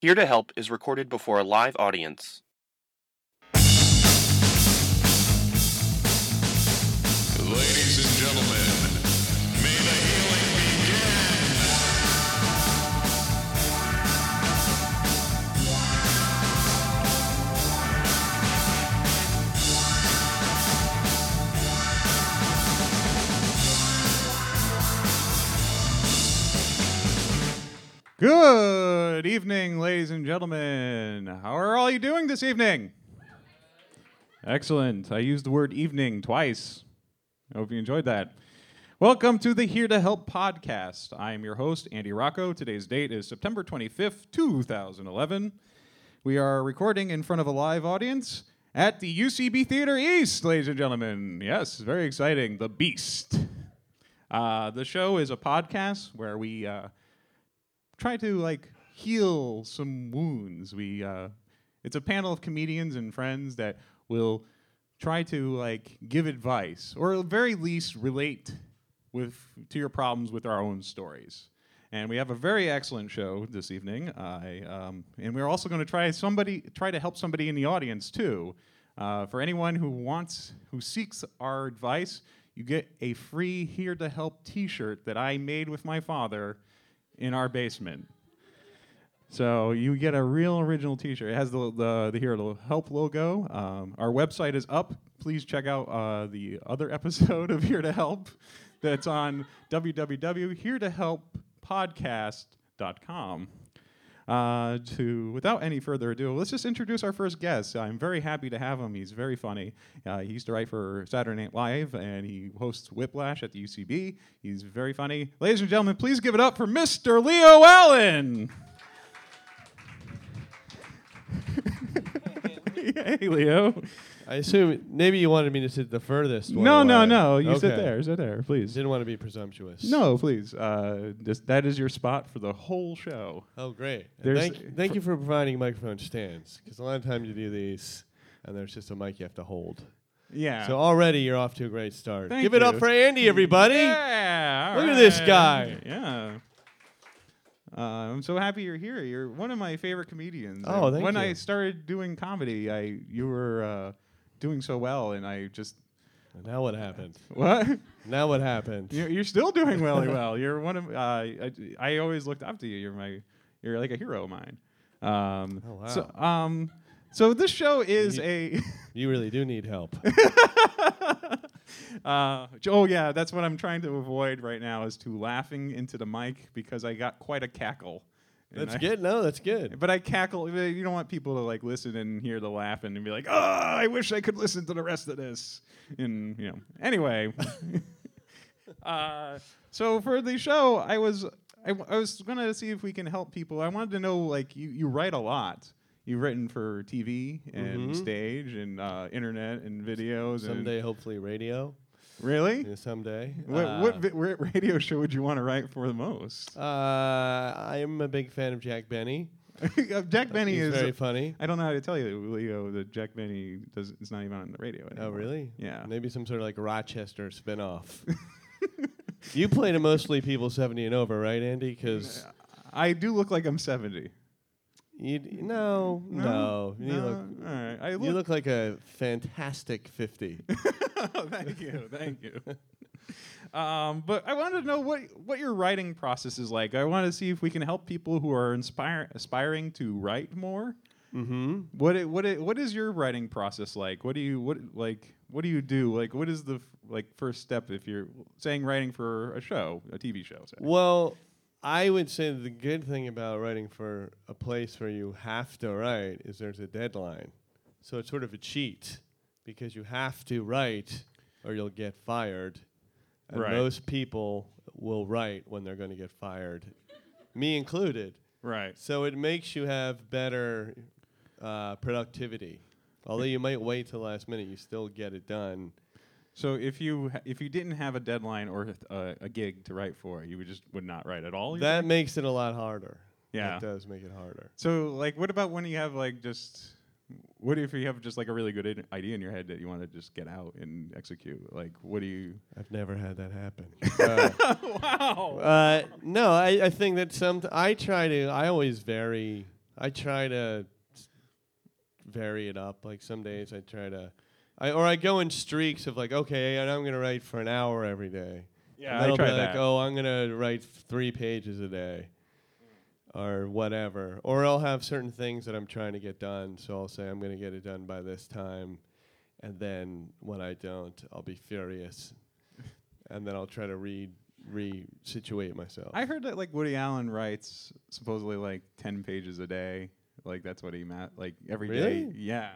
Here to Help is recorded before a live audience. Ladies and gentlemen, Good evening, ladies and gentlemen. How are all you doing this evening? Excellent. I used the word evening twice. I hope you enjoyed that. Welcome to the Here to Help podcast. I am your host, Andy Rocco. Today's date is September 25th, 2011. We are recording in front of a live audience at the UCB Theater East, ladies and gentlemen. Yes, very exciting. The Beast. Uh, the show is a podcast where we uh, try to like heal some wounds. We uh, it's a panel of comedians and friends that will try to like give advice or at very least relate with to your problems with our own stories. And we have a very excellent show this evening. I um, and we're also going to try somebody try to help somebody in the audience too. Uh, for anyone who wants who seeks our advice, you get a free here to help T-shirt that I made with my father in our basement. So you get a real original T-shirt. It has the the, the Here to Help logo. Um, our website is up. Please check out uh, the other episode of Here to Help. That's on www.hereToHelpPodcast.com. Uh, to without any further ado, let's just introduce our first guest. I'm very happy to have him. He's very funny. Uh, he used to write for Saturday Night Live, and he hosts Whiplash at the UCB. He's very funny. Ladies and gentlemen, please give it up for Mr. Leo Allen. hey, Leo. I assume maybe you wanted me to sit the furthest one. No, no, away. no. You sit Okay. there. Sit there, please. Didn't want to be presumptuous. No, please. Uh, this, that is your spot for the whole show. Oh, great. And There's- thank thank you for providing microphone stands because a lot of times you do these and there's just a mic you have to hold. Yeah. So already you're off to a great start. Thank Give it up you. for Andy, everybody. Yeah. all Look at this guy. Yeah. Uh, I'm so happy you're here. You're one of my favorite comedians. Oh, And thank when you. I started doing comedy, I you were uh, doing so well, and I just Now what happened? what? Now what happened? you're, you're still doing really well. You're one of uh, I, I always looked up to you. You're my you're like a hero of mine. Um, Oh, So um, so this show is You- a. You really do need help. uh, oh yeah, that's what I'm trying to avoid right now is to laughing into the mic because I got quite a cackle. And that's I- good. No, that's good. But I cackle. You don't want people to like listen and hear the laughing and be like, "Oh, I wish I could listen to the rest of this." And you know, anyway. uh, so for the show, I was I, w- I was gonna see if we can help people. I wanted to know like you you write a lot. You've written for TV and Mhm. stage and uh, internet and videos. Someday, hopefully, radio. Really, Yeah, someday. what, Uh, what, vi- what radio show would you want to write for the most? uh, I am a big fan of Jack Benny. Jack Benny He's is very funny. I don't know how to tell you, Leo, that Jack Benny does it's not even on the radio anymore. Oh, really? Yeah. Maybe some sort of like Rochester spinoff. you play to mostly people 70 and over, right, Andy? Because I do look like I'm 70. you no, no, you no? look All right. I you look. look like a fantastic 50. thank you. Thank you. Um, but I wanted to know what what your writing process is like. I want to see if we can help people who are inspire, aspiring to write more. mm-hmm. What it, what it, what is your writing process like? What do you what like what do you do? Like what is the f- like first step if you're saying writing for a show, a TV show? Say? Well, I would say the good thing about writing for a place where you have to write is there's a deadline. So it's sort of a cheat because you have to write or you'll get fired. And Right. most people will write when they're going to get fired, me included. Right. So it makes you have better uh, productivity. Although you might wait till the last minute, you still get it done. So if you ha- if you didn't have a deadline or a, a gig to write for, you would just would not write at all. That think? makes it a lot harder. Yeah. It does make it harder. So like, what about when you have like just what if you have just like a really good idea in your head that you want to just get out and execute? Like, what do you? I've never had that happen. Uh, wow. uh, no, I, I think that some I try to I always vary I try to vary it up. Like some days I try to, I or I go in streaks of like, okay, and I'm gonna write for an hour every day. Yeah, and I then I'll be like, that. oh, I'm gonna write three pages a day, or whatever. Or I'll have certain things that I'm trying to get done, so I'll say I'm gonna get it done by this time, and then when I don't, I'll be furious, and then I'll try to re re-situate myself. I heard that like Woody Allen writes supposedly like ten pages a day. Like that's what he ma- like every day. Really? Yeah.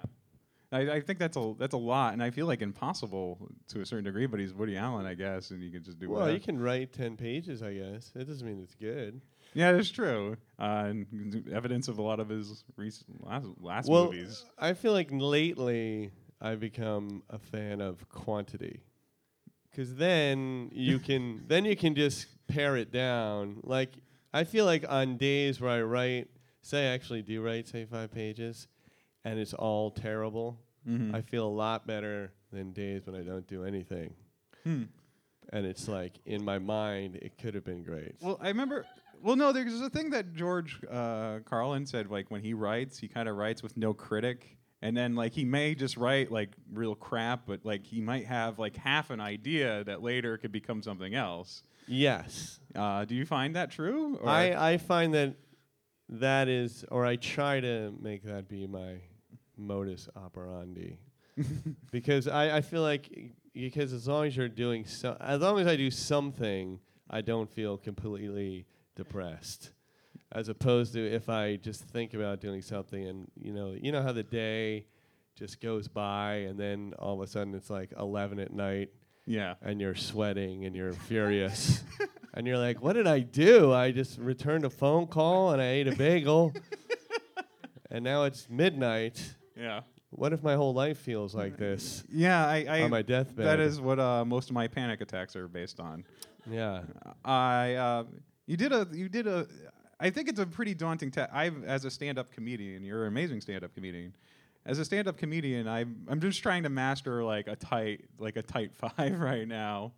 I, I think that's a that's a lot, and I feel like impossible to a certain degree. But he's Woody Allen, I guess, and you can just do well, whatever. you can write ten pages, I guess. It doesn't mean it's good. Yeah, that's true. Uh, and evidence of a lot of his recent last, last well, movies. I feel like lately I've become a fan of quantity. Cause then you can then you can just pare it down. Like I feel like on days where I write, say I actually do write say five pages, and it's all terrible. Mhm. I feel a lot better than days when I don't do anything. Hmm. And it's like in my mind, it could have been great. Well, I remember. Well, no, there's a thing that George uh, Carlin said. Like when he writes, he kind of writes with no critic, and then like he may just write like real crap, but like he might have like half an idea that later could become something else. Yes, Uh, do you find that true? I, I find that that is, or I try to make that be my modus operandi. because I, I feel like, because as long as you're doing so, as long as I do something, I don't feel completely depressed. As opposed to if I just think about doing something and, you know, you know how the day just goes by and then all of a sudden it's like 11 at night yeah. and you're sweating and you're furious. and you're like, what did I do? I just returned a phone call and I ate a bagel. and now it's midnight. Yeah. What if my whole life feels like this Yeah. I. I on my deathbed? that is what uh, most of my panic attacks are based on. Yeah. I uh, you did a you did a I think it's a pretty daunting task. I as a stand-up comedian, you're an amazing stand-up comedian. As a stand-up comedian, I'm I'm just trying to master like a tight like a tight five right now,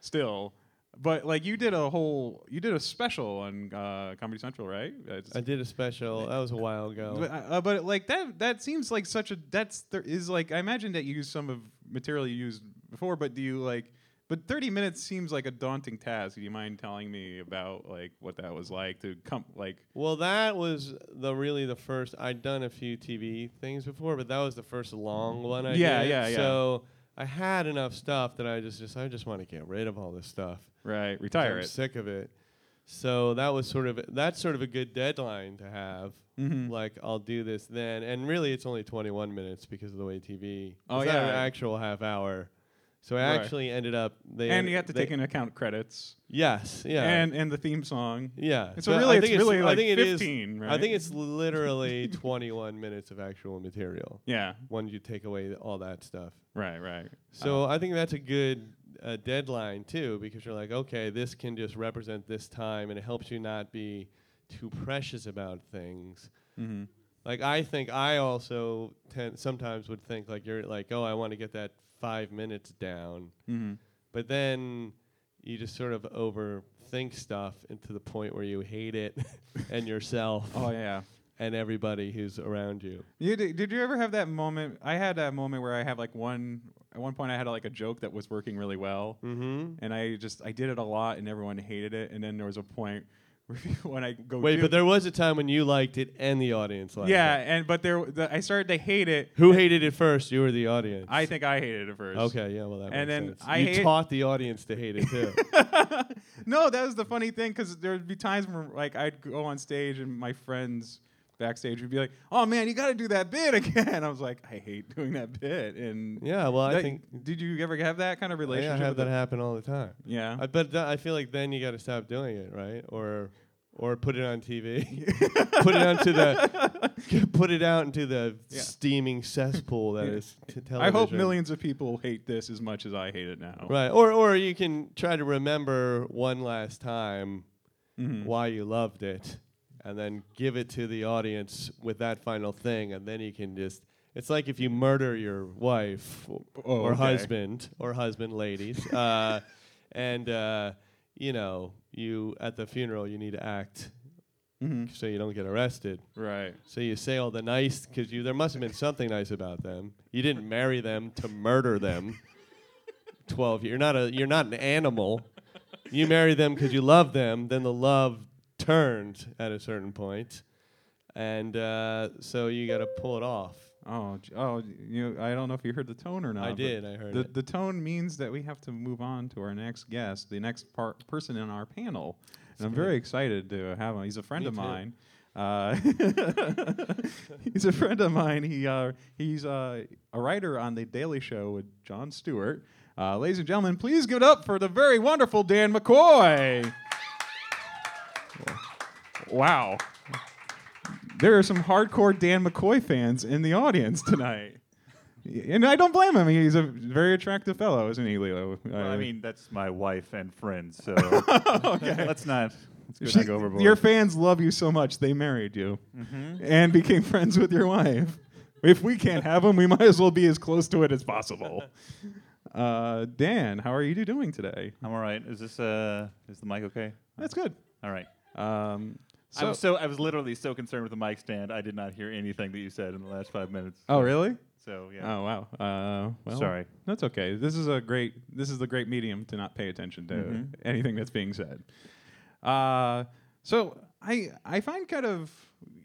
still. But like you did a whole you did a special on uh, Comedy Central, right? It's- I did a special. That was a while ago. but, uh, but like that that seems like such a that's there is like I imagine that you use some of material you used before, but do you like but 30 minutes seems like a daunting task. Do you mind telling me about like what that was like to come like Well, that was the really the first. I'd done a few TV things before, but that was the first long one I Yeah, did. yeah, yeah. So I had enough stuff that I just just I just want to get rid of all this stuff. Right, retire I'm it? sick of it. So that was sort of that's sort of a good deadline to have. Mhm. Like I'll do this then, and really it's only 21 minutes because of the way TV. Oh, not an yeah. actual half hour. So I Right. actually ended up. They And you have to take into account credits Yes. Yeah. and and the theme song. yeah. So But really I it's really I like think it is- 15, right? I think it's literally 21 minutes of actual material yeah, when you take away all that stuff. right, right. So I think that's a good uh, deadline too, because you're like, okay, this can just represent this time, and it helps you not be too precious about things. Mhm. Like I think I also tend sometimes would think like you're like, oh, I want to get that five minutes down, Mhm. but then you just sort of overthink stuff into the point where you hate it and yourself Oh yeah. and everybody who's around you. You did, did you ever have that moment? I had that moment where I have like one at one point I had like a joke that was working really well, Mm-hmm. and I just I did it a lot, and everyone hated it. And then there was a point when I go Wait, do- but there was a time when you liked it and the audience liked yeah, it. Yeah, and but there the, I started to hate it. Who hated it first? You or the audience? I think I hated it first. Okay, yeah, well that And makes then sense. I you taught the audience to hate it too. no, that was the funny thing because there would be times where like I'd go on stage and my friends backstage would be like, "Oh man, you got to do that bit again." I was like, "I hate doing that bit." And yeah, well I that- think did you ever have that kind of yeah, relationship? I have that it? happen all the time. Yeah. I but th- I feel like then you got to stop doing it, right? Or or put it on TV. put it onto the put it out into the Yeah. steaming cesspool that Yeah. is t- television. I hope millions of people hate this as much as I hate it now. Right. Or or you can try to remember one last time Mhm. why you loved it and then give it to the audience with that final thing and then you can just it's like if you murder your wife o- Oh, or okay. husband or husband ladies uh, and uh, you know you at the funeral you need to act so you don't get arrested. Right. So you say all the nice because you there must have been something nice about them. You didn't marry them to murder them. Twelve. You're not a. You're not an animal. You marry them because you love them. Then the love turned at a certain point, and uh, so you got to pull it off. Oh, oh, you. I don't know if you heard the tone or not. I did. I heard The, it. the tone means that we have to move on to our next guest, the next par- person in our panel. And I'm very excited to have him. He's a friend Me of too. mine. Uh, he's a friend of mine. He uh, he's uh, a writer on the Daily Show with Jon Stewart. Uh, ladies and gentlemen, please give it up for the very wonderful Dan McCoy. Wow, there are some hardcore Dan McCoy fans in the audience tonight. And I don't blame him. He's a very attractive fellow, isn't he, Leo? Well, I Uh, mean, that's my wife and friends, so let's not let's she- overboard. your fans love you so much they married you Mm-hmm. and became friends with your wife. If we can't have them, we might as well be as close to it as possible. Uh, Dan, how are you doing today? I'm all right. Is this uh is the mic okay? That's good. All right. Um, I was so I was literally so concerned with the mic stand. I did not hear anything that you said in the last five minutes. oh, really? So yeah. Oh, wow. Uh, well, Sorry. That's okay. This is a great. This is the great medium to not pay attention to Mhm. anything that's being said. Uh, so I I find kind of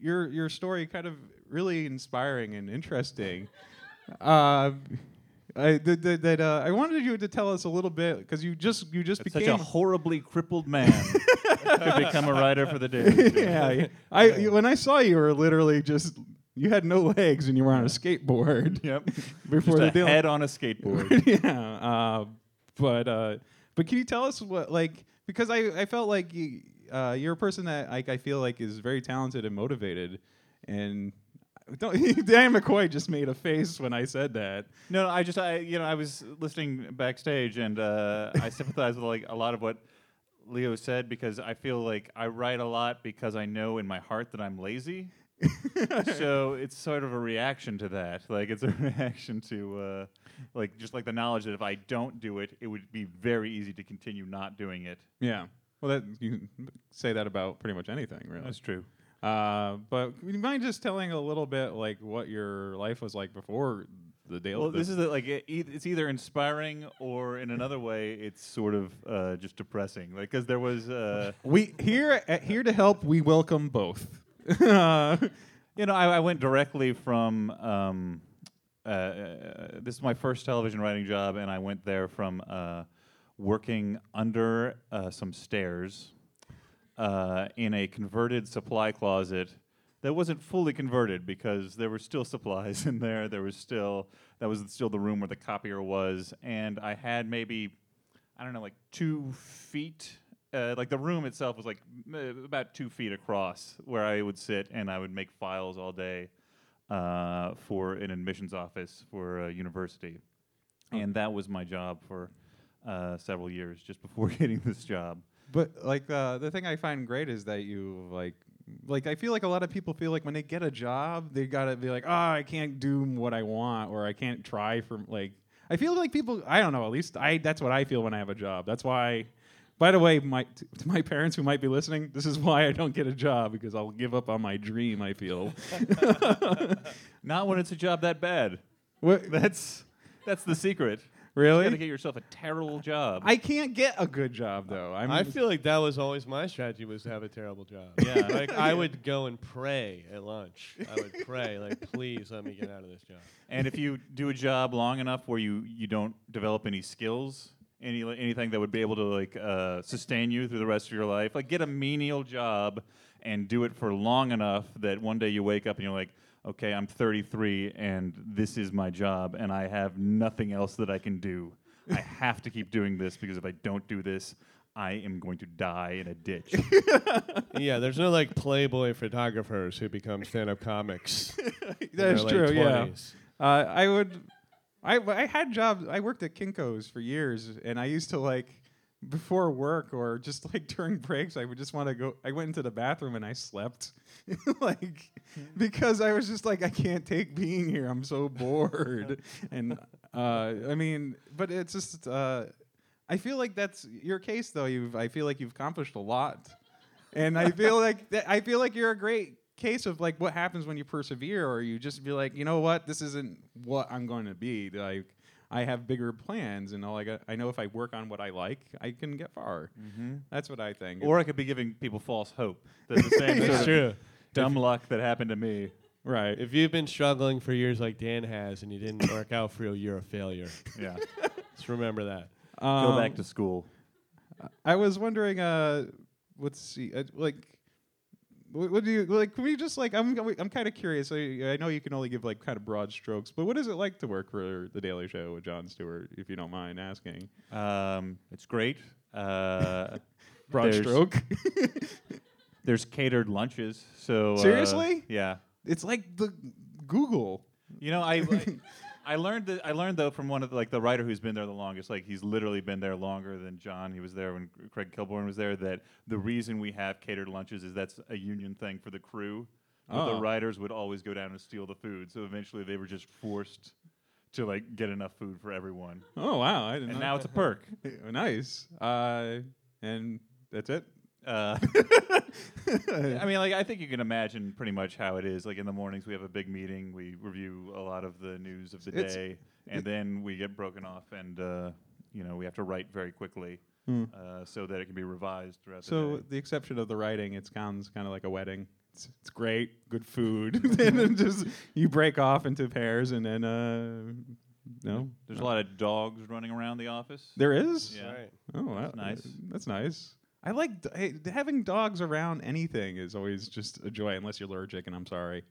your your story kind of really inspiring and interesting. uh, I that, that, that, uh, I wanted you to tell us a little bit because you just you just became such a horribly crippled man to become a writer for the Daily Show. yeah, yeah. I when I saw you, you were literally just you had no legs and you were on a skateboard. Yep. Before Just the deal. head on a skateboard. yeah. Uh, but uh, but can you tell us what like because I, I felt like you, uh, you're a person that like I feel like is very talented and motivated and don't, Dan McCoy just made a face when I said that. No, no, I just I you know I was listening backstage and uh, I sympathize with like a lot of what Leo said because I feel like I write a lot because I know in my heart that I'm lazy. so it's sort of a reaction to that. Like it's a reaction to uh, like just like the knowledge that if I don't do it, it would be very easy to continue not doing it. Yeah. Well, that you can say that about pretty much anything, really. That's true. Uh, but you mind just telling a little bit like what your life was like before the daily? Well, this is like it, it's either inspiring or in another way it's sort of uh, just depressing. Like because there was. Uh, we here at here to help. We welcome both. Uh, You know, I, I went directly from. Um, uh, uh, this is my first television writing job, and I went there from uh, working under uh, some stairs uh, in a converted supply closet that wasn't fully converted because there were still supplies in there. There was still that was still the room where the copier was, and I had maybe I don't know, like two feet. Uh, like the room itself was like m- about two feet across, where I would sit and I would make files all day uh, for an admissions office for a university, and that was my job for uh, several years just before getting this job. But like uh, the thing I find great is that you like like I feel like a lot of people feel like when they get a job they gotta be like oh I can't do what I want or I can't try for like I feel like people I don't know at least I that's what I feel when I have a job that's why by the way my t- to my parents who might be listening this is why I don't get a job because I'll give up on my dream I feel Not when it's a job that bad. what That's that's the secret. You got to really get yourself a terrible job. I can't get a good job though I'm I feel like that was always my strategy was to have a terrible job. Yeah. like I would go and pray at lunch. I would pray like, please let me get out of this job. and if you do a job long enough where you you don't develop any skills, any anything that would be able to like uh, sustain you through the rest of your life, like get a menial job and do it for long enough that one day you wake up and you're like, okay, I'm 33 and this is my job and I have nothing else that I can do. I have to keep doing this because if I don't do this, I am going to die in a ditch. Yeah, there's no like Playboy photographers who become stand-up comics. that's true late yeah Uh, I would. I I had jobs. I worked at Kinkos for years, and I used to like before work or just like during breaks. I would just want to go. I went into the bathroom and I slept, like because I was just like I can't take being here. I'm so bored, and uh, I mean, but it's just. Uh, I feel like that's your case, though. You've. I feel like you've accomplished a lot. and I feel like that, I feel like you're a great case of like what happens when you persevere, or you just be like, you know what, this isn't what I'm going to be. Like I have bigger plans, and all I got, I know if I work on what I like, I can get far. That's what I think. Or I could be giving people false hope. That's the same That's true. dumb luck that happened to me. right. If you've been struggling for years like Dan has and you didn't work out for you, you're a failure. Yeah. Just remember that. Go back Um, to school. I was wondering, uh, let's see, uh, like, what, what do you like? Can we just like? I'm I'm kind of curious. I, I know you can only give like kind of broad strokes, but what is it like to work for the Daily Show with Jon Stewart? If you don't mind asking, Um, it's great. Uh, broad There's- stroke. there's catered lunches. So uh, Seriously? yeah. it's like the Google. You know, I I learned that I learned though from one of the, like the writer who's been there the longest. Like he's literally been there longer than Jon. He was there when Craig Kilborn was there. That the reason we have catered lunches is that's a union thing for the crew. But Oh. the writers would always go down and steal the food. So eventually they were just forced to like get enough food for everyone. Oh wow! I didn't And know. now it's a perk. nice. Uh, and that's it. Uh, I mean, like I think you can imagine pretty much how it is. Like in the mornings, we have a big meeting. We review a lot of the news of the It's- day, and then we get broken off, and uh, you know we have to write very quickly uh, so that it can be revised throughout Hmm. So, the day. So the exception of the writing, it sounds kind of like a wedding. It's, it's great, good food, and then just you break off into pairs, and then uh, no, There's a lot of dogs running around the office. There is. Yeah. Right. Oh, wow. nice. That's nice. I like d- having dogs around anything is always just a joy, unless you're allergic, and I'm sorry.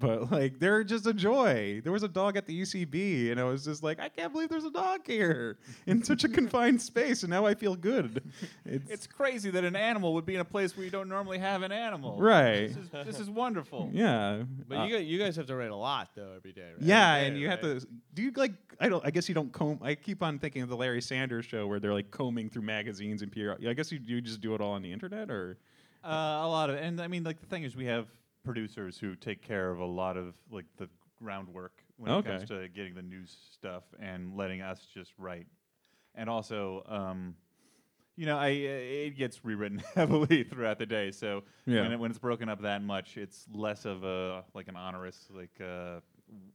But like, they're just a joy. There was a dog at the UCB, and I was just like, I can't believe there's a dog here in such a confined space, and now I feel good. It's, It's crazy that an animal would be in a place where you don't normally have an animal. right. This is, this is wonderful. Yeah. But Uh, you guys, you guys have to write a lot though every day. Right? Yeah, Every and day, you have to. Do you like? I don't. I guess you don't comb. I keep on thinking of the Larry Sanders Show where they're like combing through magazines and PR. I guess you you just do it all on the internet, or Uh, a lot of, it and I mean, like the thing is, we have producers who take care of a lot of like the groundwork when Okay. it comes to getting the news stuff and letting us just write. And also, um, you know, I uh, it gets rewritten heavily throughout the day. So Yeah. when, it, when it's broken up that much, it's less of a like an onerous like uh,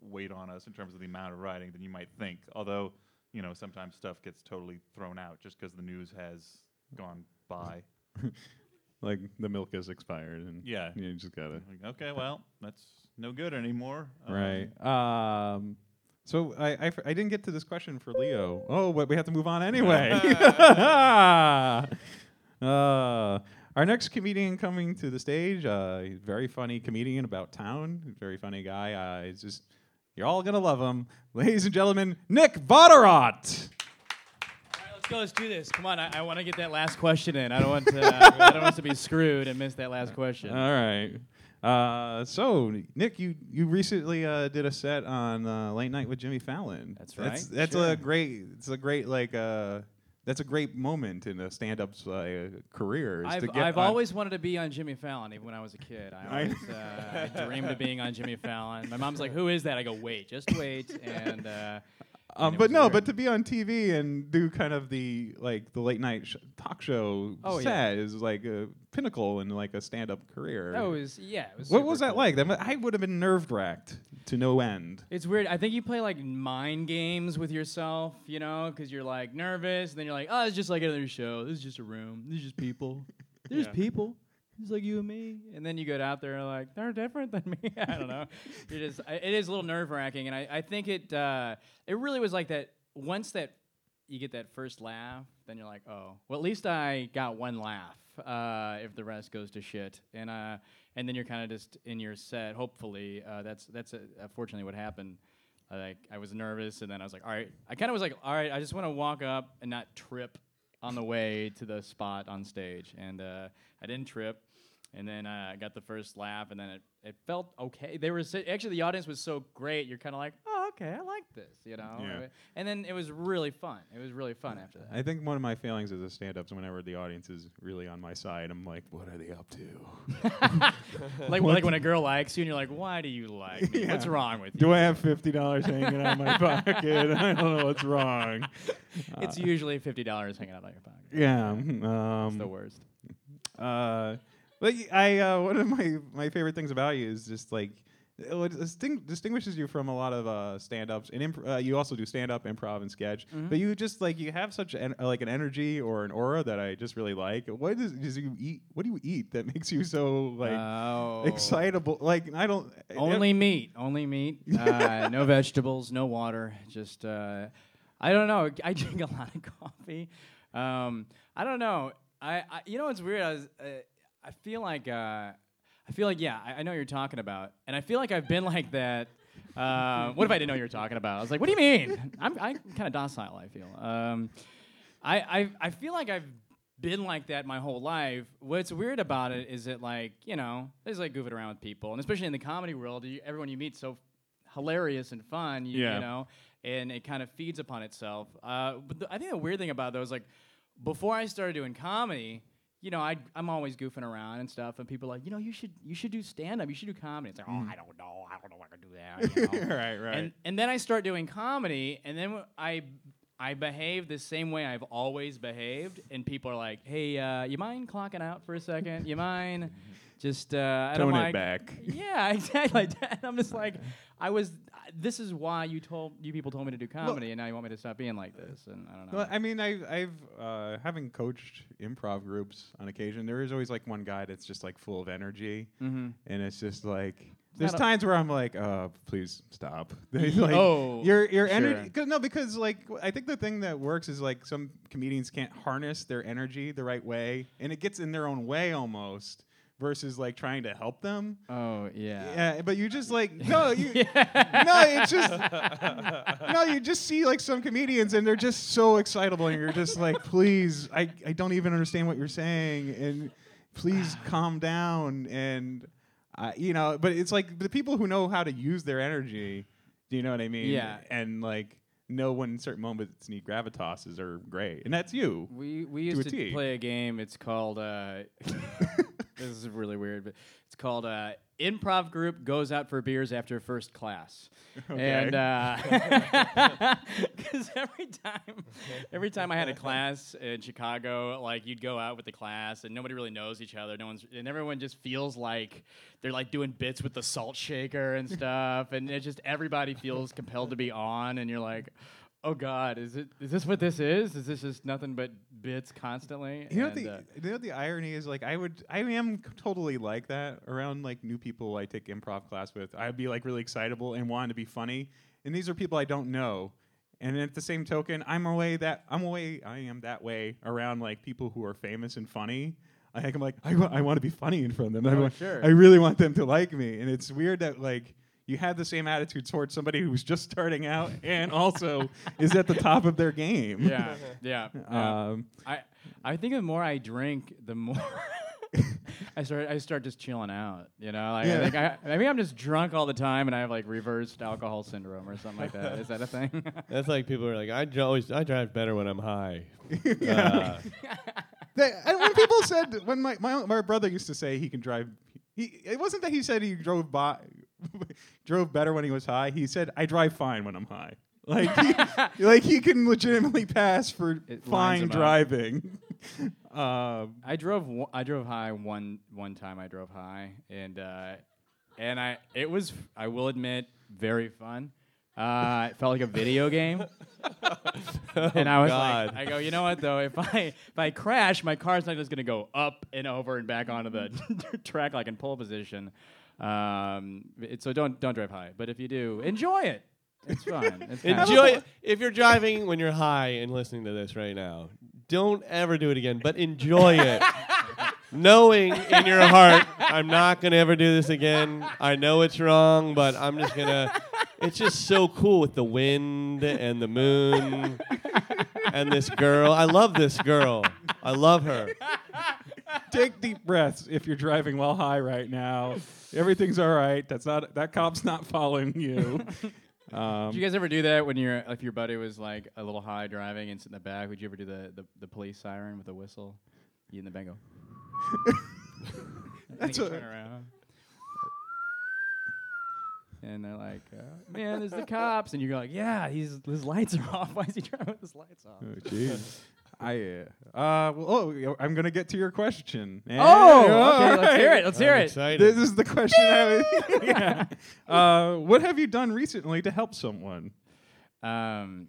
weight on us in terms of the amount of writing than you might think. Although, you know, sometimes stuff gets totally thrown out just because the news has gone by. like the milk is expired, and Yeah. you just gotta Like, okay, well, that's no good anymore. Um, right. Um, so I, I f- I didn't get to this question for Leo. Oh, but we have to move on anyway. uh, our next comedian coming to the stage, uh, he's a very funny comedian about town, very funny guy. Uh, he's just you're all gonna love him, ladies and gentlemen. Nick Vatterott. All right, let's go. Let's do this. Come on. I, I want to get that last question in. I don't want to. I don't want us to be screwed and miss that last question. All right. Uh, so Nick, you you recently uh, did a set on uh, Late Night with Jimmy Fallon. That's That's, right, that's sure. a great. It's a great like. Uh, that's a great moment in a stand-up's uh, career. is I've, to get I've always wanted to be on Jimmy Fallon, even when I was a kid. I I- always uh, I dreamed of being on Jimmy Fallon. My mom's like, "Who is that?" I go, "Wait, just wait." And uh, Um, but no, weird. but to be on TV and do kind of the like the late night sh- talk show Oh, set is like a pinnacle in like a stand-up career. that was yeah. It was what was that cool. like? That I would have been nerve wracked to no end. It's weird. I think you play like mind games with yourself, you know, because you're like nervous, and then you're like, oh, it's just like another show. This is just a room. This is just people. There's Yeah. people. It's like you and me. And then you get out there and like, they're different than me. I don't know. You're just, I- it is a little nerve wracking. And I, I think it, uh, it really was like that. Once that you get that first laugh, then you're like, oh, well, at least I got one laugh. Uh, if the rest goes to shit, and uh, and then you're kind of just in your set. Hopefully, uh, that's that's uh, unfortunately what happened. Like I was nervous, and then I was like, all right. I kind of was like, all right. I just want to walk up and not trip on the way to the spot on stage, and uh, I didn't trip. And then uh, I got the first laugh, and then it, it felt okay. They were si- actually the audience was so great. You're kind of like, okay, I like this, you know. Yeah. And then it was really fun. It was really fun after that. I think one of my failings as a stand-up is whenever the audience is really on my side, I'm like, what are they up to? like like when a girl likes you, and you're like, why do you like me? What's wrong with you? Do I have fifty dollars hanging out of my pocket? I don't know what's wrong. it's usually fifty dollars hanging out of your pocket. Yeah. It's Um, the worst. uh, Like I, uh, one of my my favorite things about you is just like what disting- distinguishes you from a lot of uh, stand-ups and imp- uh, you also do stand-up, improv, and sketch. Mm-hmm. But you just like you have such an, uh, like an energy or an aura that I just really like. What does, does you eat? What do you eat that makes you so like Oh. excitable? Like I don't Only meat. Only meat. Uh, no vegetables. No water. Just uh, I don't know. I drink a lot of coffee. Um, I don't know. I, I you know what's weird? I was, uh, I feel like uh, I feel like yeah. I, I know what you're talking about, and I feel like I've been like that. Uh, what if I didn't know what you were talking about? I was like, what do you mean? I'm I'm kind of docile. I feel. Um, I, I I feel like I've been like that my whole life. What's weird about it is that like you know, there's like goofing around with people, and especially in the comedy world, you, everyone you meet so hilarious and fun. You, Yeah. you know, and it kind of feeds upon itself. Uh, but the, I think the weird thing about those like before I started doing comedy. You know, I, I'm always goofing around and stuff, and people are like, you know, you should you should do stand up, you should do comedy. It's like, oh, I don't know, I don't know I can do that. You know? right, right. And and then I start doing comedy, and then I I behave the same way I've always behaved, and people are like, "Hey, uh, you mind clocking out for a second? You mind just uh, I don't Tone it like." back. Yeah, exactly. And I'm just like, I was. This is why you told you people told me to do comedy, and now you want me to stop being like this, and I don't know. Well, I mean, I've, I've uh, having coached improv groups on occasion. There is always like one guy that's just like full of energy, Mhm. and it's just like there's times where I'm like, uh, please stop. like, Oh, your your sure. energy. Cause, no, because like I think the thing that works is like some comedians can't harness their energy the right way, and it gets in their own way almost. Versus like trying to help them, oh yeah. yeah. But you just like no, you no, it's just no, you just see like some comedians and they're just so excitable, and you're just like, please, I, I don't even understand what you're saying, and please calm down, and uh, you know, but it's like the people who know how to use their energy, do you know what I mean? Yeah. and like know when certain moments need gravitoses are great, and that's you. We we To used a to play a game. It's called. Uh, this is really weird, but it's called uh, Improv Group Goes Out for Beers After First Class. And because every time, every time I had a class in Chicago, like you'd go out with the class and nobody really knows each other. No one's and everyone just feels like they're like doing bits with the salt shaker and stuff, and it just everybody feels compelled to be on, and you're like. Oh God! Is it? Is this what this is? Is this just nothing but bits constantly? You know, And, the, uh, you know what the irony is like I would I am totally like that around like new people I take improv class with. I'd be like really excitable and wanting to be funny, and these are people I don't know. And at the same token, I'm away that I'm away I am that way around like people who are famous and funny. I think I'm like I, wa- I want to be funny in front of them. I, Oh, wa- sure. I really want them to like me, and it's weird that like. You have the same attitude towards somebody who's just starting out and also is at the top of their game. yeah, yeah. yeah. Um, I I think the more I drink, the more I start I start just chilling out. You know, like Yeah. I think I maybe I'm just drunk all the time and I have like reversed alcohol syndrome or something like that. Is that a thing? That's like people are like, I always I drive better when I'm high. Yeah. Uh, They- and when people said when my, my my brother used to say he can drive he it wasn't that he said he drove by drove better when he was high he said I drive fine when I'm high like he, like he can legitimately pass for It lines fine him up. driving um, I drove one- I drove high one one time I drove high and uh, and I it was I will admit very fun. Uh, it felt like a video game. and I was God. like, I go, you know what though? If I if I crash, my car's not just gonna go up and over and back onto the track like in pole position. Um, it, so don't don't drive high. But if you do, enjoy it. It's fun. It's enjoy it. If you're driving when you're high and listening to this right now, don't ever do it again, but enjoy it. Knowing in your heart, I'm not going to ever do this again. I know it's wrong, but I'm just going to. It's just so cool with the wind and the moon and this girl. I love this girl. I love her. Take deep breaths if you're driving while high right now everything's all right that's not that cop's not following you um, Did you guys ever do that when you're if your buddy was like a little high driving and sit in the back? Would you ever do the, the, the police siren with a whistle? You in the back go. That's what. a- you turn around. And they're like, uh, "Man, there's the cops," and you're like, "Yeah, he's his lights are off. Why is he driving with his lights off?" oh, jeez I uh well, oh I'm gonna get to your question. Oh, And- okay, let's hear it. Let's hear I'm it. excited. This is the question. I was, yeah. uh, what have you done recently to help someone? Um,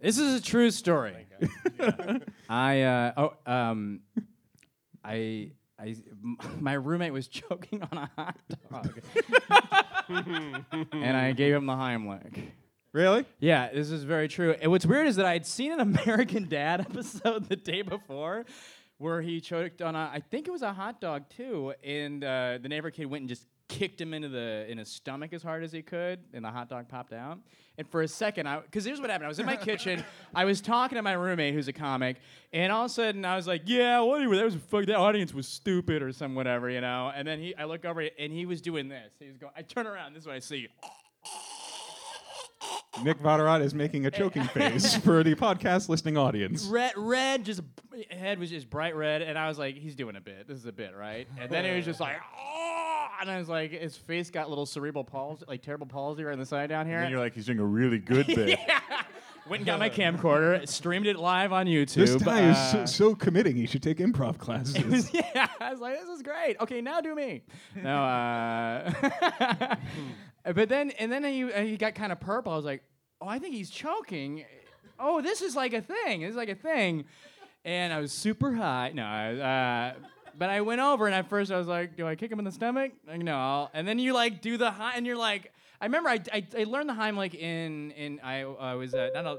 this is a true story. I uh, oh um, I I m- my roommate was choking on a hot dog, and I gave him the Heimlich. Really? Yeah, this is very true. And what's weird is that I'd seen an American Dad episode the day before where he choked on a, I think it was a hot dog too, and uh, the neighbor kid went and just kicked him into the in his stomach as hard as he could, and the hot dog popped out. And for a second, I because here's what happened: I was in my kitchen, I was talking to my roommate who's a comic, and all of a sudden I was like, "Yeah, well, anyway, that was fuck. That audience was stupid or some whatever, you know." And then he, I look over and he was doing this. He was going. I turn around. This is what I see. Nick Vatterott is making a choking face for the podcast listening audience. red, red, just head was just bright red, and I was like, he's doing a bit. This is a bit, right? And then it was just like, oh, and I was like, his face got little cerebral palsy, like terrible palsy right on the side down here. And you're like, he's doing a really good bit. yeah. Went and got my camcorder, streamed it live on YouTube. This guy is so, uh, so committing. He should take improv classes. was- yeah, I was like, this is great. Okay, now do me. No, uh, but then and then he uh, he got kind of purple. I was like, oh, I think he's choking. Oh, this is like a thing. This is like a thing. And I was super high. No, I, uh, but I went over and at first I was like, do I kick him in the stomach? Like, no. And then you like do the high, and you're like, I remember I, I, I learned the Heimlich in in I I was uh, not a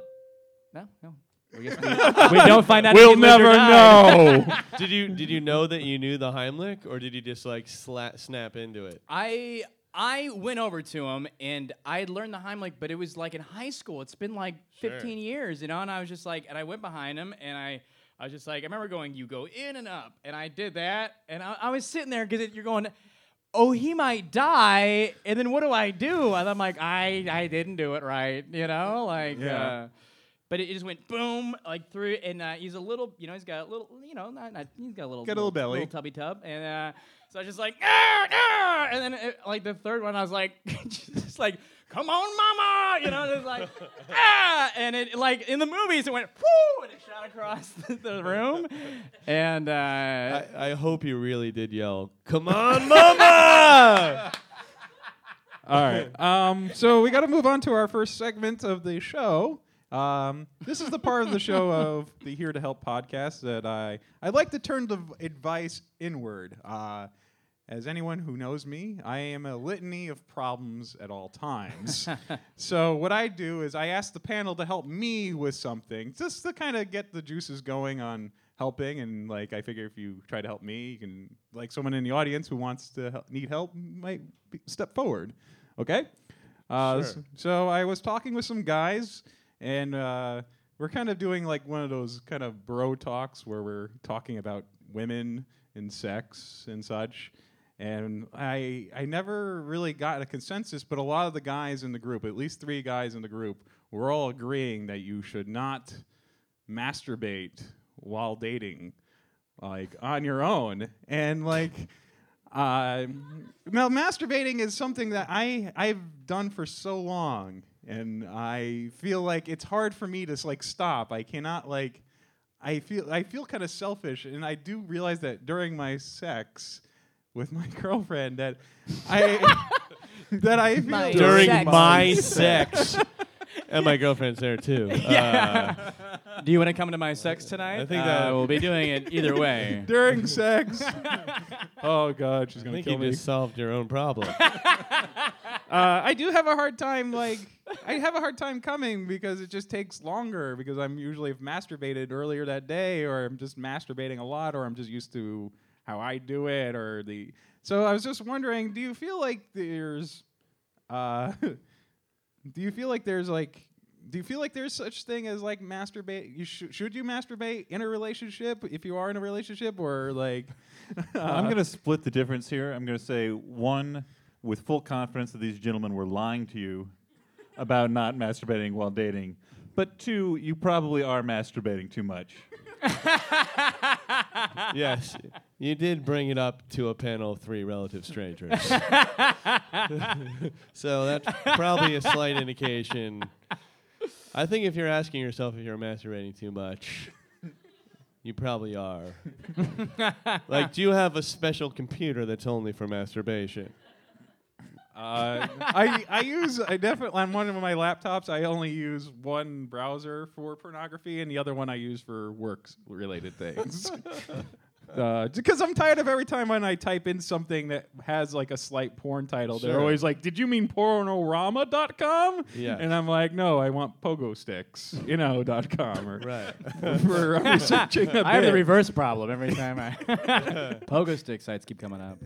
no no. We, we, we don't find out. We'll he lived or never know. did you did you know that you knew the Heimlich, or did you just like sla- snap into it? I I went over to him and I had learned the Heimlich, but it was like in high school. It's been like 15 years, you know. And I was just like, and I went behind him and I. I was just like, I remember going, you go in and up, and I did that, and I, I was sitting there because you're going, oh, he might die, and then what do I do? And I'm like, I, I didn't do it right, you know, like, Yeah. uh, but it, it just went boom, like through, and uh, he's a little, you know, he's got a little, you know, not, not he's got a little, Got a little belly. little tubby tub, and uh, so I was just like, ah, ah, and then it, like the third one, I was like, just like, come on, mama, you know, just like, ah, and it like in the movies, it went, whoo, and it shot across the, the room, and uh, I, I hope you really did yell, "Come on, mama!" All right. Um, so we got to move on to our first segment of the show. Um, this is the part of the show of the Here to Help podcast that I I like to turn the v- advice inward. Uh, as anyone who knows me, I am a litany of problems at all times. so what I do is I ask the panel to help me with something, just to kind of get the juices going on helping. And like I figure if you try to help me, you can like someone in the audience who wants to help, need help might be, step forward. Okay. Uh, s- So I was talking with some guys, and uh, we're kind of doing like one of those kind of bro talks where we're talking about women and sex and such. And I I never really got a consensus, but a lot of the guys in the group, at least three guys in the group, were all agreeing that you should not masturbate while dating, like on your own. And like, uh, now masturbating is something that I I've done for so long, and I feel like it's hard for me to like stop. I cannot like. I feel I feel kind of selfish, and I do realize that during my sex with my girlfriend that I that I feel My During Sex. my sex, and my girlfriend's there too. Uh, Do you want to come to my sex tonight? I think Uh, we'll be doing it either way. during sex. oh God, she's I gonna think kill you me. just solved your own problem. Uh, I do have a hard time, like, I have a hard time coming because it just takes longer because I'm usually have masturbated earlier that day, or I'm just masturbating a lot, or I'm just used to how I do it, or the. So I was just wondering, do you feel like there's, uh, do you feel like there's like, do you feel like there's such thing as like masturbate? You sh- should you masturbate in a relationship if you are in a relationship, or like? I'm going to split the difference here. I'm to say one with full confidence that these gentlemen were lying to you about not masturbating while dating. But two, you probably are masturbating too much. yes, you did bring it up to a panel of three relative strangers. so that's probably a slight indication I think if you're asking yourself if you're masturbating too much, you probably are. like, do you have a special computer that's only for masturbation? Uh, I I use I definitely on one of my laptops I only use one browser for pornography and the other one I use for work related things. Uh, because I'm tired of every time when I type in something that has like a slight porn title, they're Sure. always like, "Did you mean pornorama.com?" Yeah. and I'm like, "No, I want pogo sticks, you know, dot .com or Right. for a I have the bit. reverse problem every time I pogo stick sites keep coming up.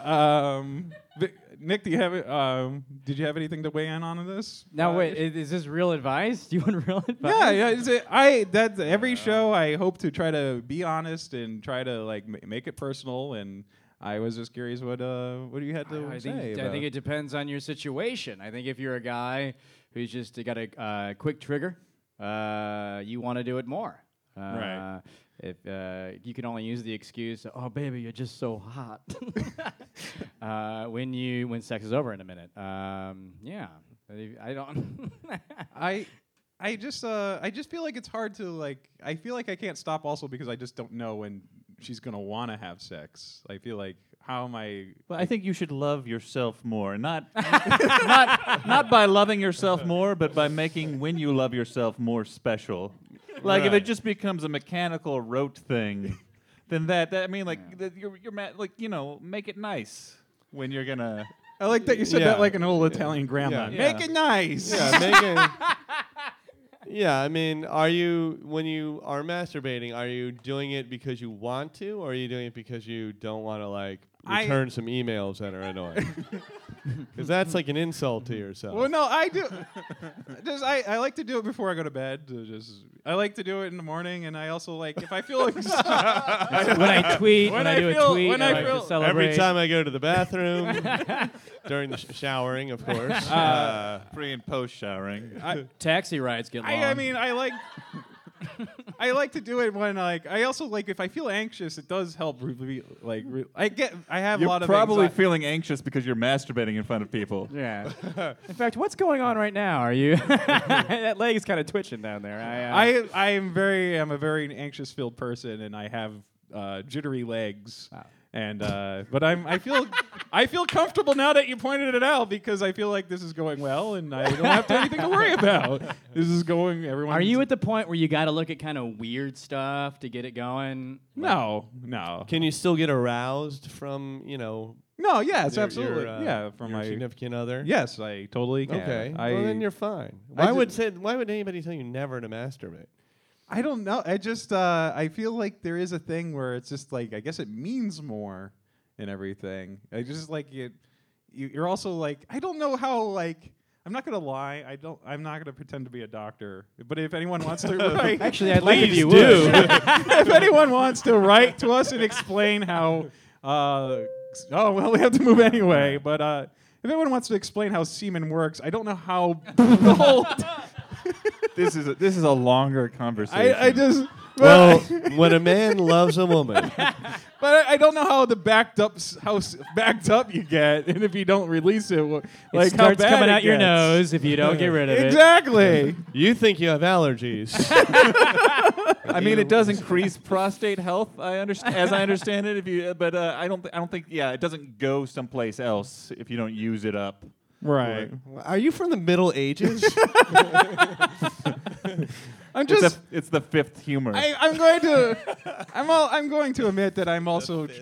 Um, Um, Vic- Nick, do you have? Um, did you have anything to weigh in on this? now Uh, wait, is, is this real advice? Do you want real advice? Yeah, yeah. It's a, I that every show I hope to try to be honest and try to like ma- make it personal. And I was just curious what uh what you had to I say. think, I think it depends on your situation. I think if you're a guy who's just got a uh, quick trigger, uh, you want to do it more. Uh, Right. If uh, you can only use the excuse, "Oh, baby, you're just so hot," uh, when you when sex is over in a minute. Um, yeah, I don't. I I just uh I just feel like it's hard to like I feel like I can't stop also because I just don't know when she's gonna want to have sex. I feel like how am I? Well, I think you should love yourself more, not not not by loving yourself more, but by making when you love yourself more special. Like if it Right. just becomes a mechanical rote thing, then that, that I mean, like that you're you're ma- like you know, make it nice when you're gonna. I like that you said Yeah. that like an old Italian grandma. Yeah. Make it nice. Yeah, make it. Yeah, I mean, are you when you are masturbating, are you doing it because you want to, or are you doing it because you don't want to like I- return some emails that are annoying? Because that's like an insult to yourself. Well, no, I do. just I, I like to do it before I go to bed. To just I like to do it in the morning, and I also like if I feel like when I tweet, when, When I, I do feel- a tweet, when I, I like feel- celebrate. Every time I go to the bathroom during the sh- showering, of course. Uh, Pre and post showering. taxi rides get long. I, I mean I like. I like to do it when like I also like if I feel anxious, it does help. Re- like re- I get I have You're a lot of probably anxi- feeling anxious because you're masturbating in front of people. Yeah. In fact, what's going on right now? Are you? that leg is kind of twitching down there. I, uh, I I am very I'm a very anxious filled person and I have uh, jittery legs. Wow. And uh, but I'm I feel I feel comfortable now that you pointed it out because I feel like this is going well and I don't have to anything to worry about. This is going everyone are you at the point where you got to look at kind of weird stuff to get it going? No, no. can you still get aroused from you know No, yes, your- absolutely. your, uh, yeah, from your my significant other? Yes, I totally can. Okay. I, well, then you're fine. Why ju- would say? Why would anybody tell you never to masturbate? I don't know. I just uh, I feel like there is a thing where it's just like I guess it means more and everything. I just like it. You, you're also like I don't know how like I'm not gonna lie. I don't. I'm not gonna pretend to be a doctor. But if anyone wants to write, Actually, I'd like if you do. if anyone wants to write to us and explain how, uh, oh well, we have to move anyway. But uh, if anyone wants to explain how semen works, I don't know how the whole. This is a, this is a longer conversation. I, I just. Well, when a man loves a woman, but I I don't know how the backed up s- how s- backed up you get, and if you don't release it, wha- It like how starts bad coming it out your gets. nose if you don't get rid of it. Exactly. you think you have allergies. I mean, it does increase prostate health. I understand, as I understand it. If you, but uh, I don't, th- I don't think. Yeah, it doesn't go someplace else if you don't use it up. Right. Are you from the Middle Ages? I'm It's, just. a, it's the fifth humor. I, I'm going to. I'm. All, I'm going to admit that I'm also tr-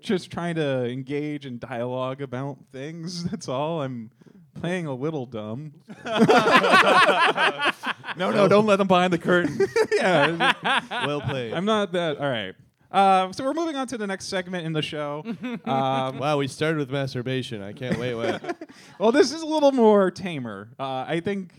just trying to engage in dialogue about things. That's all. I'm playing a little dumb. no, no, don't let them behind the curtain. yeah. well played. I'm not that. All right. Uh, so we're moving on to the next segment in the show. um, wow, we started with masturbation. I can't wait. What? well, this is a little more tamer. Uh, I think.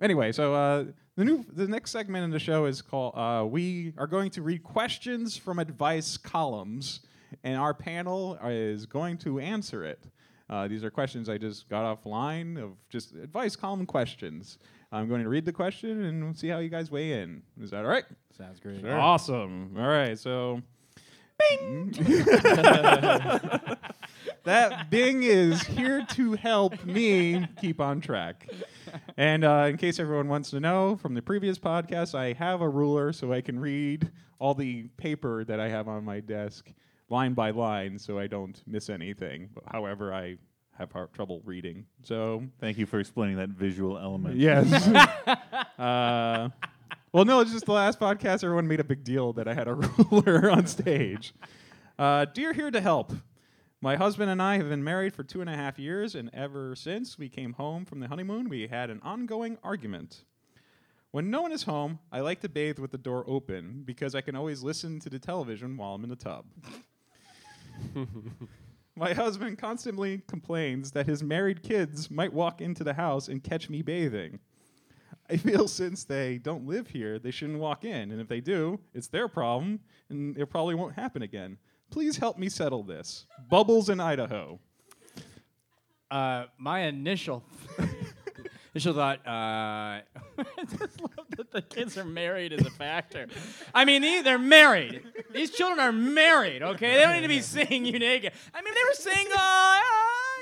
Anyway, so uh, the new the next segment in the show is called. Uh, we are going to read questions from advice columns, and our panel is going to answer it. Uh, these are questions I just got offline of just advice column questions. I'm going to read the question and we'll see how you guys weigh in. Is that all right? Sounds great. Awesome. All right. So Bing. that Bing is here to help me keep on track. And uh, in case everyone wants to know, from the previous podcast, I have a ruler so I can read all the paper that I have on my desk line by line so I don't miss anything. However, I have har- trouble reading. So, Thank you for explaining that visual element. yes. uh, well, no, it's just the last podcast, everyone made a big deal that I had a ruler on stage. Uh, dear Here to Help. My husband and I have been married for two and a half years, and ever since we came home from the honeymoon, we had an ongoing argument. When no one is home, I like to bathe with the door open because I can always listen to the television while I'm in the tub. My husband constantly complains that his married kids might walk into the house and catch me bathing. I feel since they don't live here, they shouldn't walk in, and if they do, it's their problem, and it probably won't happen again. Please help me settle this. Bubbles in Idaho. Uh, my initial initial thought. Uh, I just love that the kids are married as a factor. I mean, they, they're married. These children are married. Okay, they don't need to be seeing you naked. I mean, they were single. ah,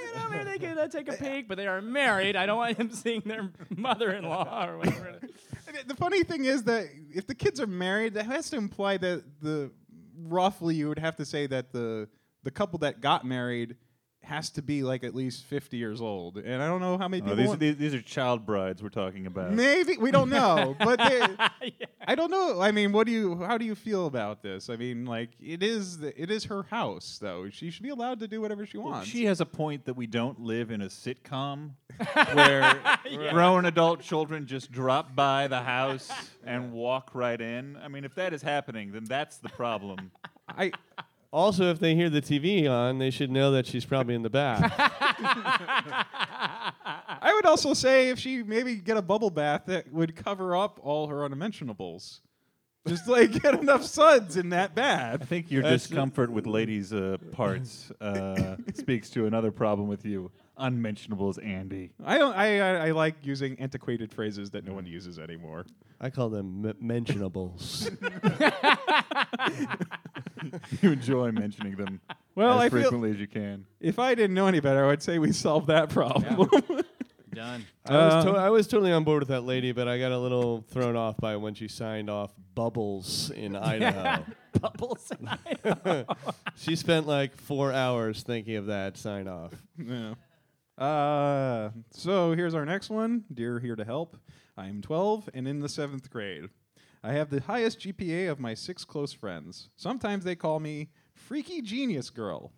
you know, maybe they could uh, take a peek, but they are married. I don't want them seeing their mother-in-law or whatever. The funny thing is that if the kids are married, that has to imply that the roughly you would have to say that the the couple that got married has to be like at least 50 years old. And I don't know how many Oh, people these, these, these are child brides we're talking about. Maybe we don't know, but they, I don't know. I mean, what do you? How do you feel about this? I mean, like it is the, it is her house, though. She should be allowed to do whatever she wants. She has a point that we don't live in a sitcom where grown adult children just drop by the house and walk right in. I mean, if that is happening, then that's the problem. I Also, if they hear the TV on, they should know that she's probably in the bath. I would also say if she maybe get a bubble bath that would cover up all her unmentionables. Just like get enough suds in that bath. I bath. think your That's- discomfort with ladies' uh, parts uh, speaks to another problem with you. Unmentionables, Andy. I don't. I, I I like using antiquated phrases that no one uses anymore. I call them m- mentionables. You enjoy mentioning them Well, as I feel frequently as you can. if I didn't know any better, I would say we solved that problem. Done. I, was Uh, to- I was totally on board with that lady, but I got a little thrown off by when she signed off bubbles in Idaho. Bubbles. she spent like four hours thinking of that sign off. Yeah. Uh, so here's our next one. Dear Here to Help. I am 12 and in the seventh grade. I have the highest GPA of my six close friends. Sometimes they call me Freaky Genius Girl.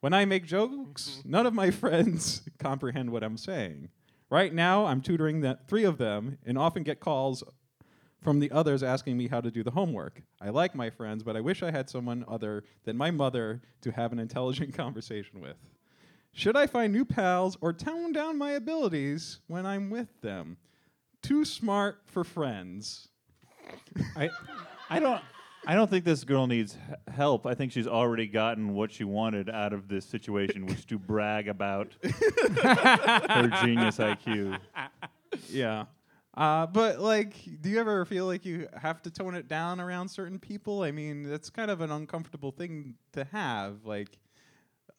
When I make jokes, none of my friends comprehend what I'm saying. Right now, I'm tutoring the three of them and often get calls from the others asking me how to do the homework. I like my friends, but I wish I had someone other than my mother to have an intelligent conversation with. Should I find new pals or tone down my abilities when I'm with them? Too smart for friends. I, I don't. I don't think this girl needs h- help. I think she's already gotten what she wanted out of this situation, which is to brag about her genius IQ. Yeah. Uh, but like, do you ever feel like you have to tone it down around certain people? I mean, that's kind of an uncomfortable thing to have. Like,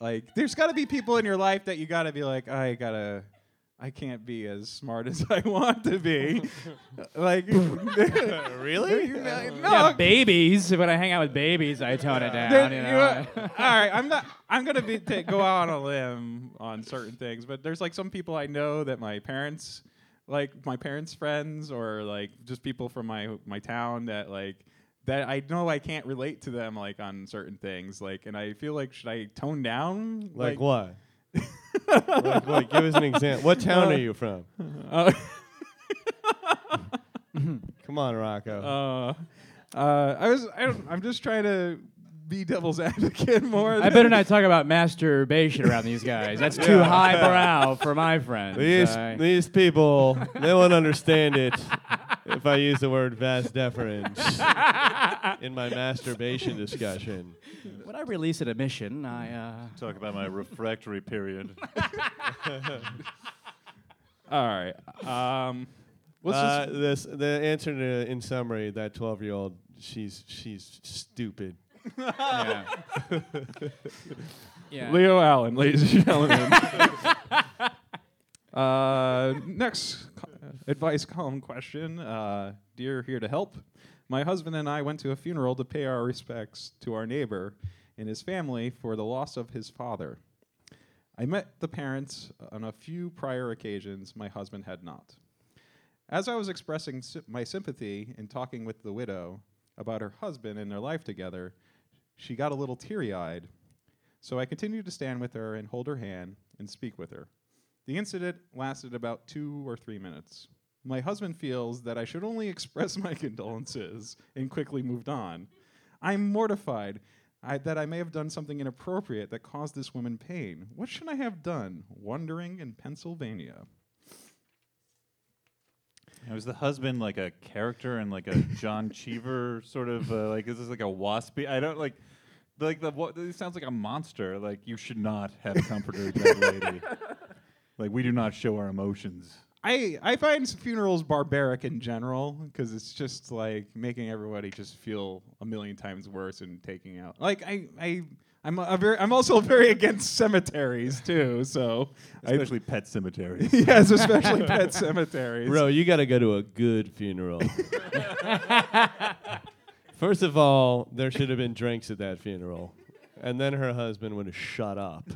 like there's got to be people in your life that you got to be like, I gotta, I can't be as smart as I want to be. like, really? no, Yeah, babies. When I hang out with babies, I tone it down. There- you you know? know, all right, I'm not. I'm gonna be ta go out on a limb on certain things, but there's like some people I know that my parents, like my parents' friends, or like just people from my my town that like that I know I can't relate to them like on certain things. Like, and I feel like should I tone down? Like, what? like what? Give us an example. What town are you from? Uh, Come on, Rocco. uh, uh, I was. I don't, I'm just trying to be devil's advocate more. I better not talk about masturbation around these guys. That's too highbrow for my friends. these I- these people, they won't understand it if I use the word vas deferens in my masturbation discussion. when I release an emission, I uh, Talk about my refractory period. All right. Um, let's Uh, just. this the answer to in summary that twelve year old she's she's stupid. yeah. yeah. Leo Allen, ladies and gentlemen. uh, next co- advice column question. Uh, dear, here to help. My husband and I went to a funeral to pay our respects to our neighbor and his family for the loss of his father. I met the parents on a few prior occasions my husband had not. As I was expressing my sympathy and talking with the widow about her husband and their life together, she got a little teary eyed so I continued to stand with her and hold her hand and speak with her. The incident lasted about two or three minutes. My husband feels that I should only express my condolences and quickly moved on. I'm mortified I, that I may have done something inappropriate that caused this woman pain. What should I have done? Wandering in Pennsylvania. Now, is the husband like a character in like a John Cheever sort of uh, like is this like a waspy? I don't like like the what it sounds like a monster. Like you should not have comforted that lady. Like we do not show our emotions. I, I find funerals barbaric in general because it's just like making everybody just feel a million times worse and taking out. Like I I I'm a, very I'm also very against cemeteries too. So I- Especially pet cemeteries. yes, especially pet cemeteries. Bro, you got to go to a good funeral. First of all, there should have been drinks at that funeral. And then her husband would have shut up.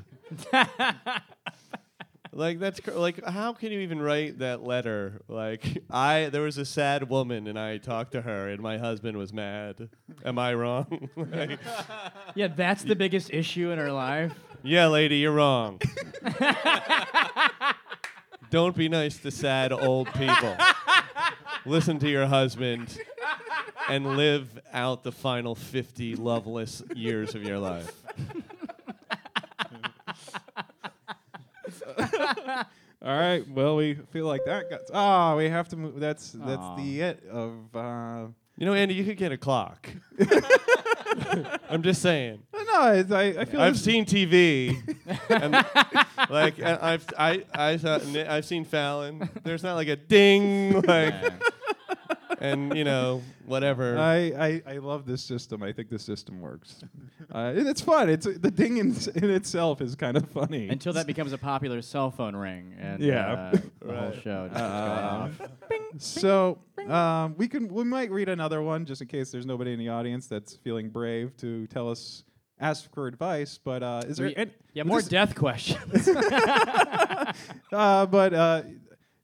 Like that's cr- like how can you even write that letter? Like I there was a sad woman and I talked to her and my husband was mad. Am I wrong? Like, Yeah, that's the biggest issue in her life. yeah, lady, you're wrong. Don't be nice to sad old people. Listen to your husband and live out the final 50 loveless years of your life. All right. Well, we feel like that got. Ah, we have to move. That's that's Aw. the it of. Uh, You know, Andy, you could get a clock. I'm just saying. no, it's, I I feel I've this- seen TV, and like I- I've I I saw, I've seen Fallon. There's not like a ding, like, and you know whatever. I, I, I love this system. I think this system works. uh, and it's fun. It's the ding in, in itself is kind of funny. Until that becomes a popular cell phone ring, and Yeah. uh, the whole show just goes off. so um, we can we might read another one just in case there's nobody in the audience that's feeling brave to tell us ask for advice. But uh, is there We- any, Yeah, more death questions. uh, but uh,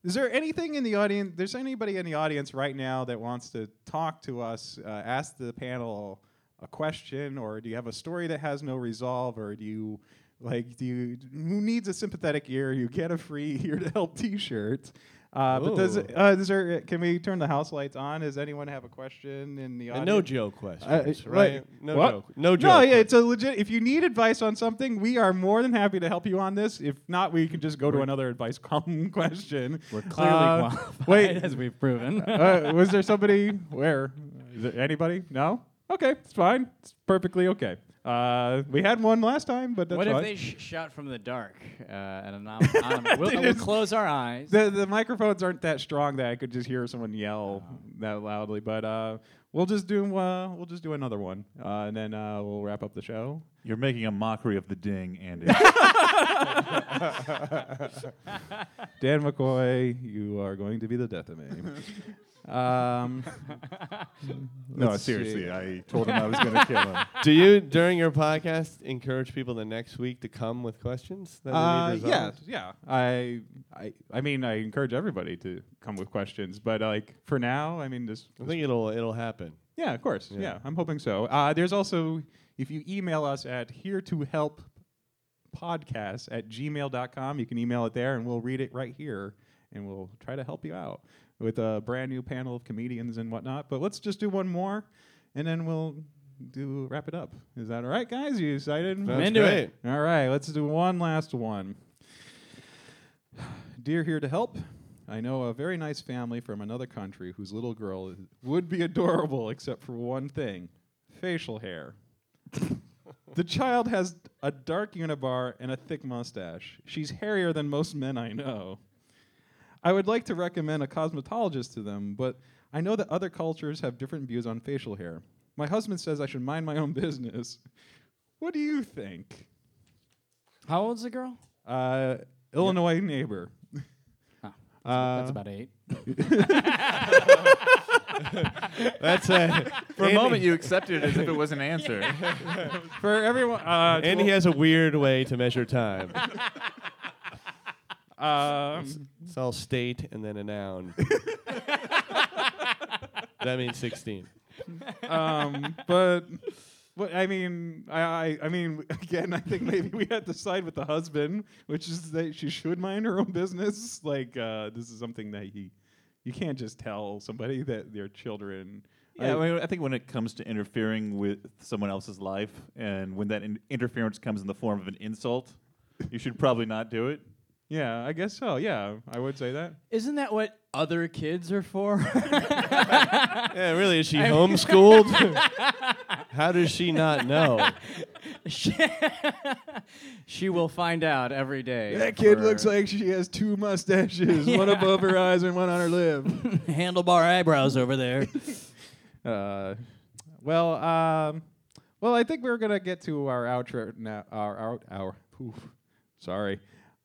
is there anything in the audience? There's anybody in the audience right now that wants to talk to us? Uh, ask the panel a question, or do you have a story that has no resolve, or do you like do you who needs a sympathetic ear? You get a free here to help T-shirt. Uh, but does Ooh. uh, is there? Can we turn the house lights on? Does anyone have a question in the and audience? no joke questions, Uh, right? wait, No what? joke. No joke. No, yeah, it's a legit. If you need advice on something, we are more than happy to help you on this. If not, we can just go to another advice column question. We're clearly Uh, qualified, wait. as we've proven. uh, was there somebody? Where? Is there anybody? No. Okay, it's fine. It's perfectly okay. Uh, we had one last time, but that's what fine. if they sh- shout from the dark? Uh, and anom- anom- we'll, we'll close our eyes. the the microphones aren't that strong that I could just hear someone yell that loudly. But uh, we'll just do uh, we'll just do another one, uh, and then uh, we'll wrap up the show. You're making a mockery of the ding, Andy. Dan McCoy, you are going to be the death of me. um, no, Let's seriously, see. I told him I was going to kill him. Do you during your podcast encourage people the next week to come with questions? That they uh, need yeah, resolved? yeah. I, I, I mean, I encourage everybody to come with questions, but uh, like for now, I mean, just I think it'll it'll happen. yeah, of course, yeah. Yeah. I'm hoping so. Uh, there's also if you email us at here to help podcast at gmail.com, you can email it there, and we'll read it right here, and we'll try to help you out with a brand new panel of comedians and whatnot. But let's just do one more, and then we'll do wrap it up. Is that all right, guys? You excited? Sounds into great. it. All right, let's do one last one. Dear here to help. I know a very nice family from another country whose little girl would be adorable except for one thing facial hair. the child has a dark unibar and a thick mustache. She's hairier than most men I know. I would like to recommend a cosmetologist to them, but I know that other cultures have different views on facial hair. My husband says I should mind my own business. What do you think? How old's the girl? Uh, Illinois neighbor. Oh, Uh, That's about eight. That's a. For a moment, you accepted it as if it was an answer. for everyone. Uh, Andy has a weird way to measure time. um, It's all state and then a noun. that means 16. um, but. But I mean, I, I I mean, again, I think maybe we had to side with the husband, which is that she should mind her own business. Like, uh, this is something that he, you can't just tell somebody that their children. Yeah, I, mean, I think when it comes to interfering with someone else's life, and when that in- interference comes in the form of an insult, you should probably not do it. Yeah, I guess so. Yeah, I would say that. Isn't that what other kids are for? Yeah, really? Is she homeschooled? How does she not know? she, she will find out every day. That kid looks like she has two mustaches, one above her eyes and one on her lip. handlebar eyebrows over there. Uh, well, um, well, I think we're gonna get to our outro now. Our out our. Oof, sorry.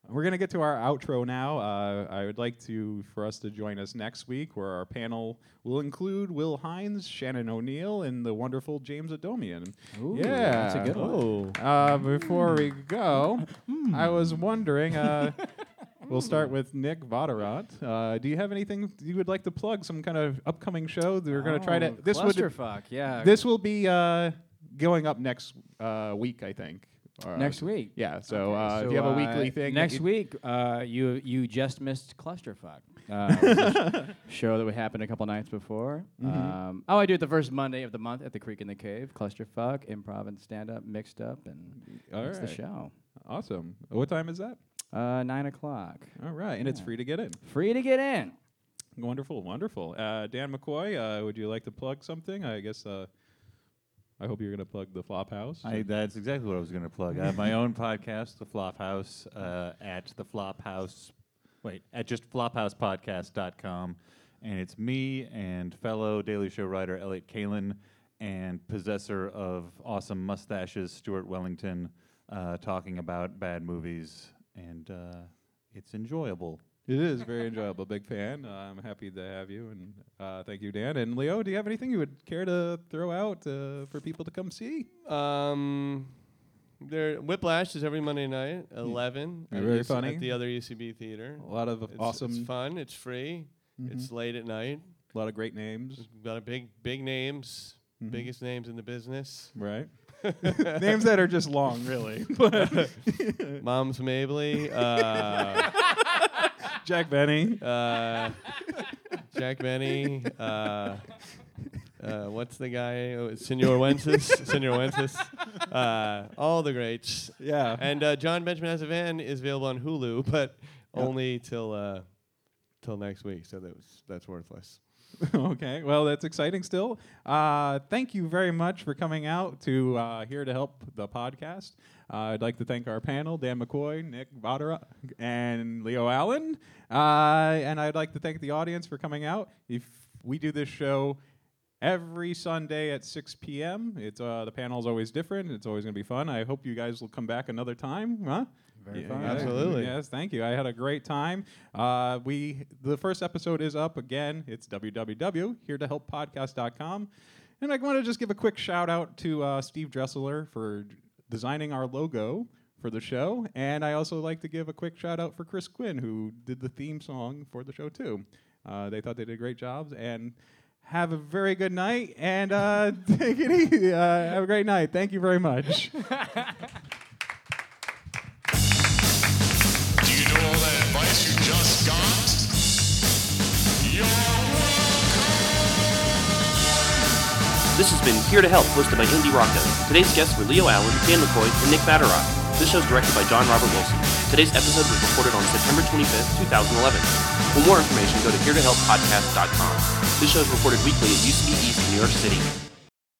We're gonna get to our outro now. Uh, I would like to for us to join us next week, where our panel will include Will Hines, Shannon O'Neill, and the wonderful James Adomian. Ooh, yeah, that's a good one. Oh. Uh, before we go, I was wondering. Uh, we'll start with Nick Vatterott. Uh, do you have anything you would like to plug? Some kind of upcoming show that we're going to try to. Oh, This would clusterfuck, yeah. this will be uh, going up next uh, week, I think. Uh, next week. Yeah. So, Okay, uh, so, if you have a uh, weekly thing, Next week, uh, you you just missed Clusterfuck. Uh, a show that we happened a couple nights before. Mm-hmm. Um, oh, I do it the first Monday of the month at the Creek and the Cave. Clusterfuck, improv and stand up mixed up, and All that's the show. Awesome. What time is that? Uh, nine o'clock. All right, and it's free to get in. Free to get in. Wonderful, wonderful. Uh, Dan McCoy, uh, would you like to plug something? I guess. I hope you're going to plug the Flop House. I, that's exactly what I was going to plug. I have my own podcast, The Flop House, uh, at the Flop House. Wait, at just flophousepodcast.com. And it's me and fellow Daily Show writer Elliott Kalan and possessor of awesome mustaches, Stuart Wellington, uh, talking about bad movies. And uh, it's enjoyable. It is very enjoyable. Big fan. Uh, I'm happy to have you, and uh, thank you, Dan. And Leo, do you have anything you would care to throw out uh, for people to come see? Um, there, Whiplash is every Monday night, 11. Yeah, at very funny. At the other UCB theater. A lot of It's, awesome, It's fun. It's free. It's late at night. a lot of great names. We've got a big, big names, biggest names in the business. Right. names that are just long, really. Moms Mabley, uh, Jack Benny. uh, Jack Benny, uh, uh, what's the guy? Oh, Senor Wences, Senor Wences, uh, all the greats. Yeah. And uh, Jon Benjamin Has a Van is available on Hulu, but only till uh, till next week. So that was that's worthless. okay. Well, that's exciting still. Uh, thank you very much for coming out to uh, here to help the podcast. Uh, I'd like to thank our panel, Dan McCoy, Nick Vatterott, and Leo Allen. Uh, and I'd like to thank the audience for coming out. If we do this show every Sunday at 6 p.m., it's uh, the panel's always different. It's always going to be fun. I hope you guys will come back another time. Huh? Very Yeah, fun. yeah, Absolutely. Yes, thank you. I had a great time. Uh, we the first episode is up again. It's www.heretohelppodcast.com. And I want to just give a quick shout out to uh, Steve Dressler for designing our logo for the show. And I also like to give a quick shout out for Chris Quinn, who did the theme song for the show, too. Uh, they thought they did great jobs. And have a very good night and uh, take it easy. Uh, have a great night. Thank you very much. This has been Here to Help, hosted by Andy Rocco. Today's guests were Leo Allen, Dan McCoy, and Nick Vatterott. This show is directed by John Robert Wilson. Today's episode was recorded on September 25th, 2011. For more information, go to heretohelppodcast.com. This show is recorded weekly at UCB East, New York City.